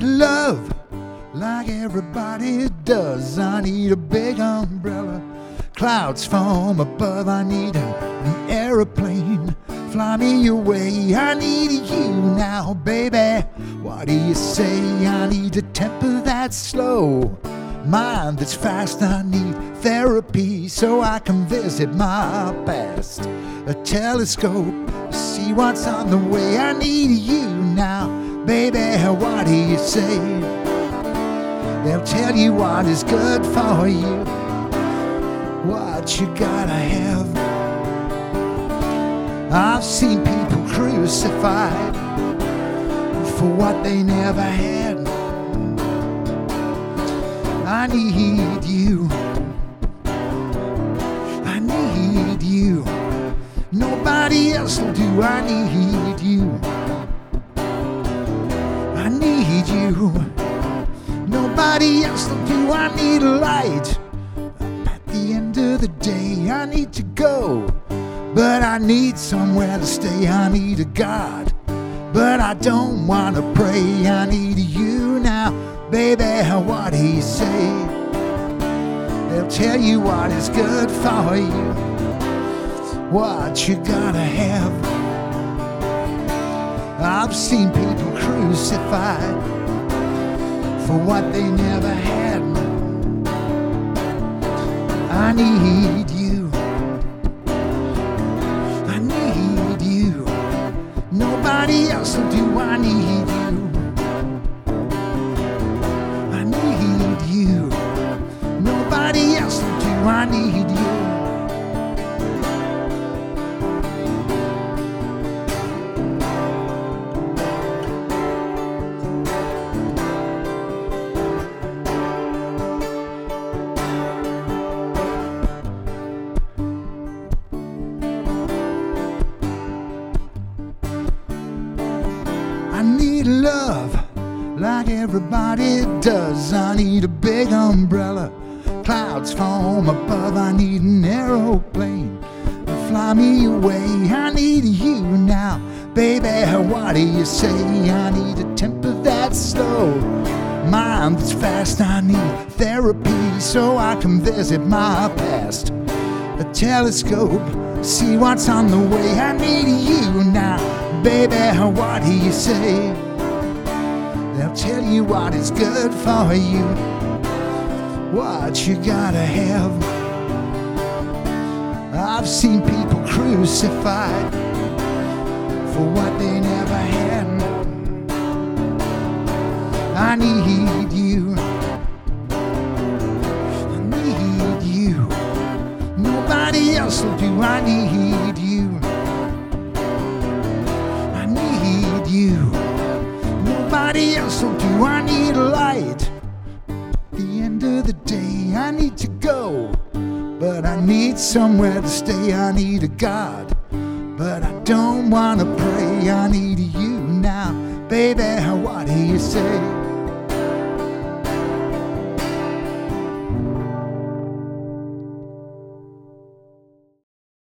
love like everybody does. I need a big umbrella. Clouds form above. I need an aeroplane. Fly me away. I need you now, baby. What do you say? I need a temper that's slow. Mind that's fast. I need therapy so I can visit my past. A telescope, see what's on the way. I need you now, baby. What do you say? They'll tell you what is good for you, what you gotta have. I've seen people crucified for what they never had. I need you. I need you. Nobody else will do. I need you. Need you. Nobody else will do. I need a light. At the end of the day, I need to go. But I need somewhere to stay. I need a God. But I don't want to pray. I need you now. Baby, what you say? They'll tell you what is good for you. What you gotta have. I've seen people crucified for what they never had. I need you. I need you. Nobody else will do. I need you. I need you. Nobody else will do. I need you. Need love like everybody does. I need a big umbrella. Clouds form above. I need an aeroplane to fly me away. I need you now, baby. What do you say? I need a temper that's slow. Mind that's fast. I need therapy so I can visit my past. A telescope, see what's on the way. I need you now, baby. What do you say? They'll tell you what is good for you, what you gotta have. I've seen people crucified for what they never had. I need you. I need you. Nobody else will do. I need Will do. I need a light. The end of the day, I need to go. But I need somewhere to stay. I need a God. But I don't wanna pray. I need you now. Baby, what do you say?